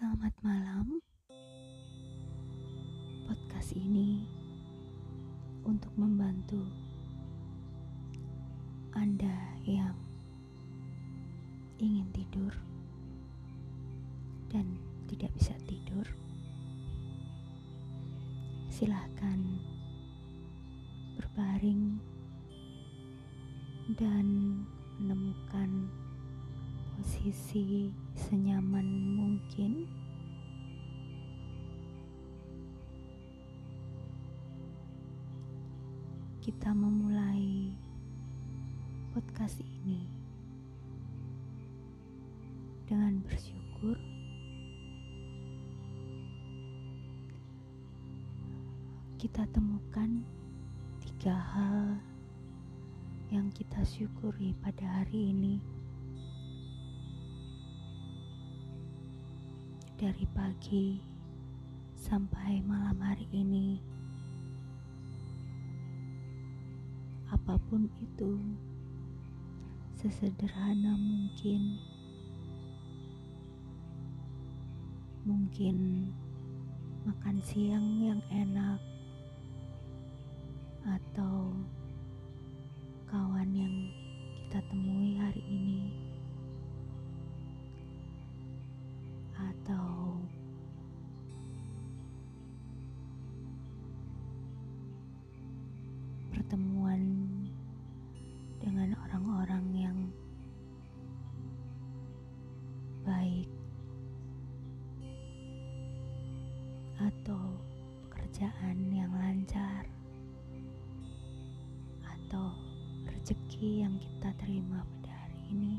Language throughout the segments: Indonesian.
Selamat malam. Podcast ini untuk membantu Anda yang ingin tidur dan tidak bisa tidur. Silahkan berbaring dan menemukan posisi senyaman mungkin. Kita memulai podcast ini dengan bersyukur. Kita temukan tiga hal yang kita syukuri pada hari ini. Dari pagi sampai malam hari ini, apa pun itu, sesederhana mungkin, mungkin makan siang yang enak, atau terima pada hari ini.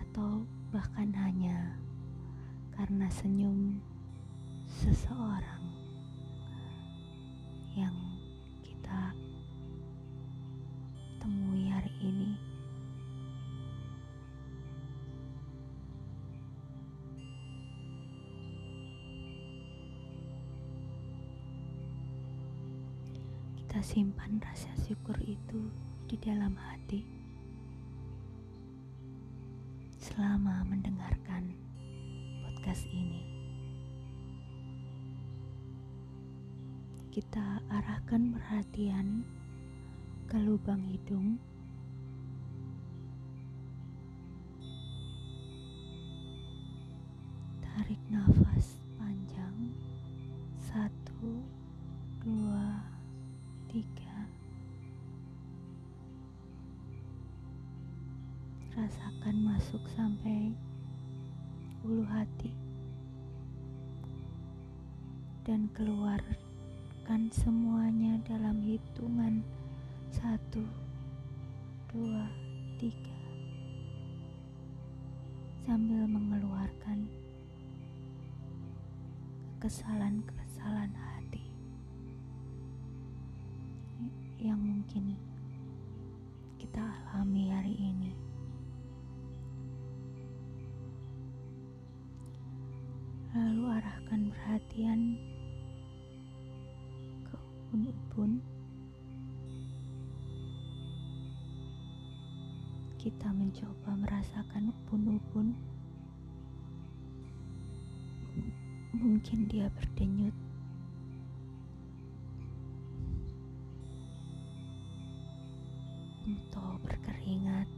Atau bahkan hanya karena senyum seseorang Kita simpan rasa syukur itu di dalam hati selama mendengarkan podcast ini. Kita arahkan perhatian ke lubang hidung. Tarik nafas dan keluarkan semuanya dalam hitungan satu, dua, tiga sambil mengeluarkan kesalahan-kesalahan hati yang mungkin kita alami hari ini. Lalu arahkan perhatian mencoba merasakan ubun-ubun. Mungkin dia berdenyut. Atau berkeringat.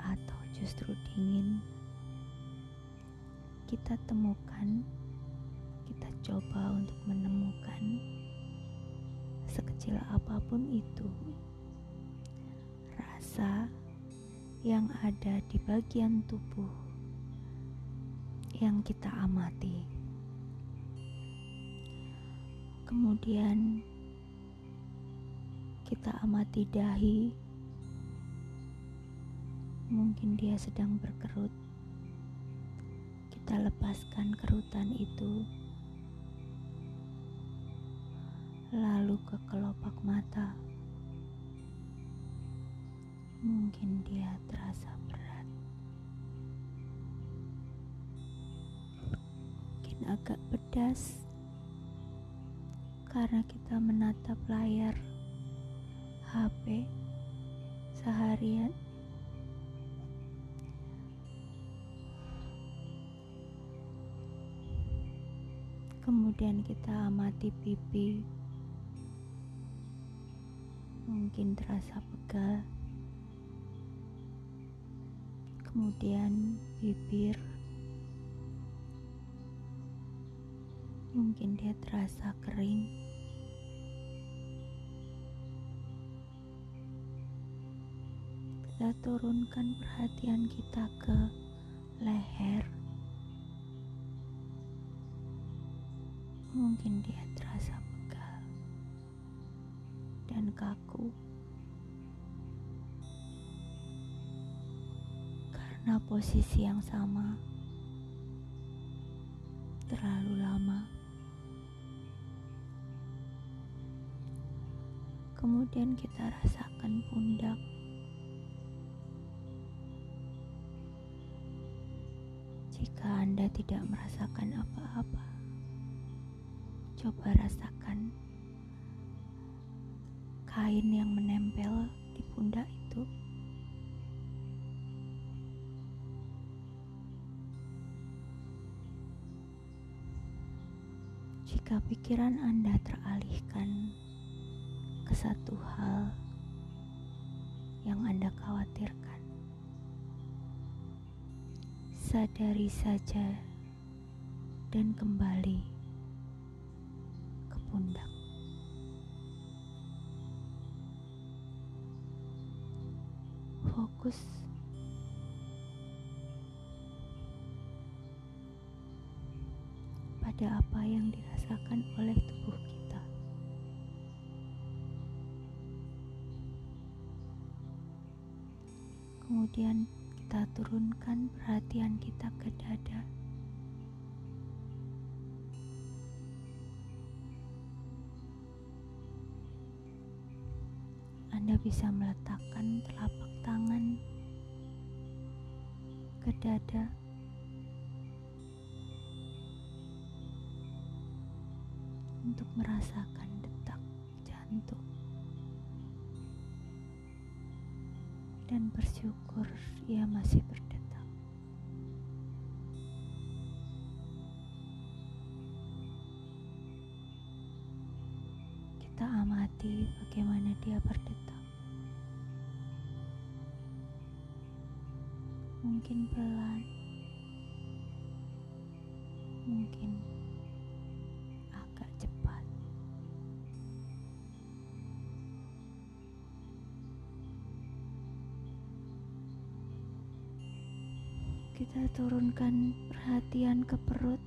Atau justru dingin kita temukan, kita coba untuk menemukan sekecil apa pun itu rasa yang ada di bagian tubuh yang kita amati. Kemudian kita amati dahi, mungkin dia sedang berkerut kita lepaskan kerutan itu, lalu ke kelopak mata. Mungkin dia terasa berat, mungkin agak pedas karena kita menatap layar HP sehari seharian. Kemudian kita amati pipi, mungkin terasa pegal. Kemudian bibir, mungkin dia terasa kering. Kita turunkan perhatian kita ke leher. Mungkin dia terasa pegal dan kaku karena posisi yang sama terlalu lama. Kemudian kita rasakan pundak. Jika Anda tidak merasakan apa-apa, Coba rasakan kain yang menempel di pundak itu. Jika pikiran Anda teralihkan ke satu hal yang Anda khawatirkan, sadari saja dan kembali pundak. Fokus pada apa yang dirasakan oleh tubuh kita. Kemudian kita turunkan perhatian kita ke dada. Anda bisa meletakkan telapak tangan ke dada. Untuk merasakan detak jantung dan bersyukur ia masih berdetak. Kita amati bagaimana dia berdetak. mungkin pelan, mungkin Kita turunkan perhatian ke perut.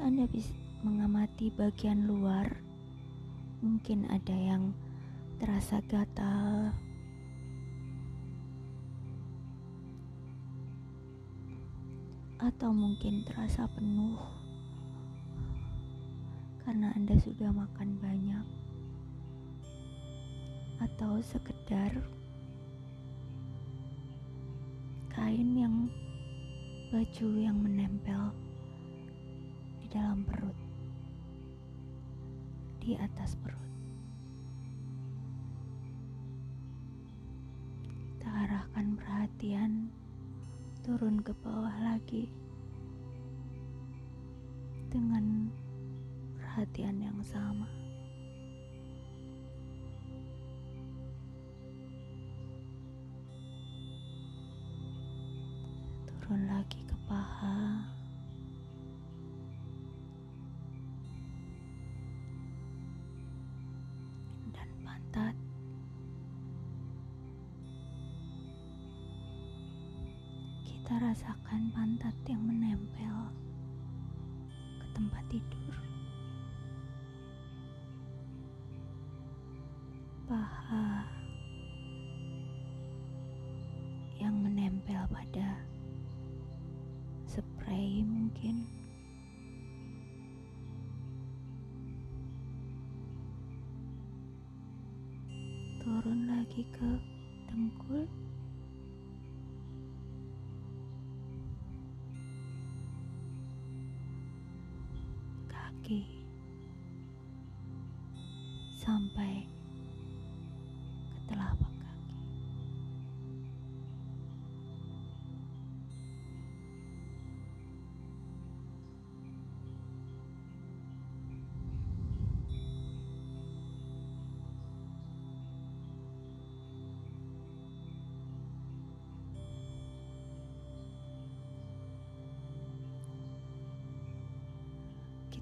Anda bisa mengamati bagian luar, mungkin ada yang terasa gatal, atau mungkin terasa penuh karena Anda sudah makan banyak, atau sekedar kain yang baju yang menempel di dalam perut di atas perut. Kita arahkan perhatian turun ke bawah lagi dengan perhatian yang sama. Turun lagi ke paha. kita rasakan pantat yang menempel ke tempat tidur. Paha yang menempel pada spray mungkin. Turun lagi ke dengkul.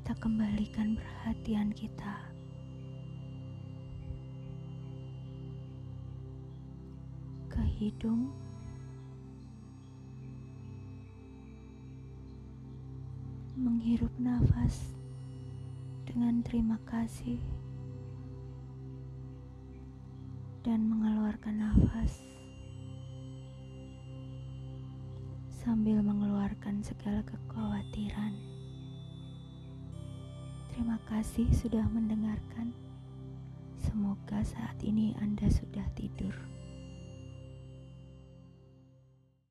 Kita kembalikan perhatian kita. Ke hidung, menghirup nafas dengan terima kasih, dan mengeluarkan nafas. Sambil mengeluarkan segala kekhawatiran. Terima kasih sudah mendengarkan. Semoga saat ini Anda sudah tidur.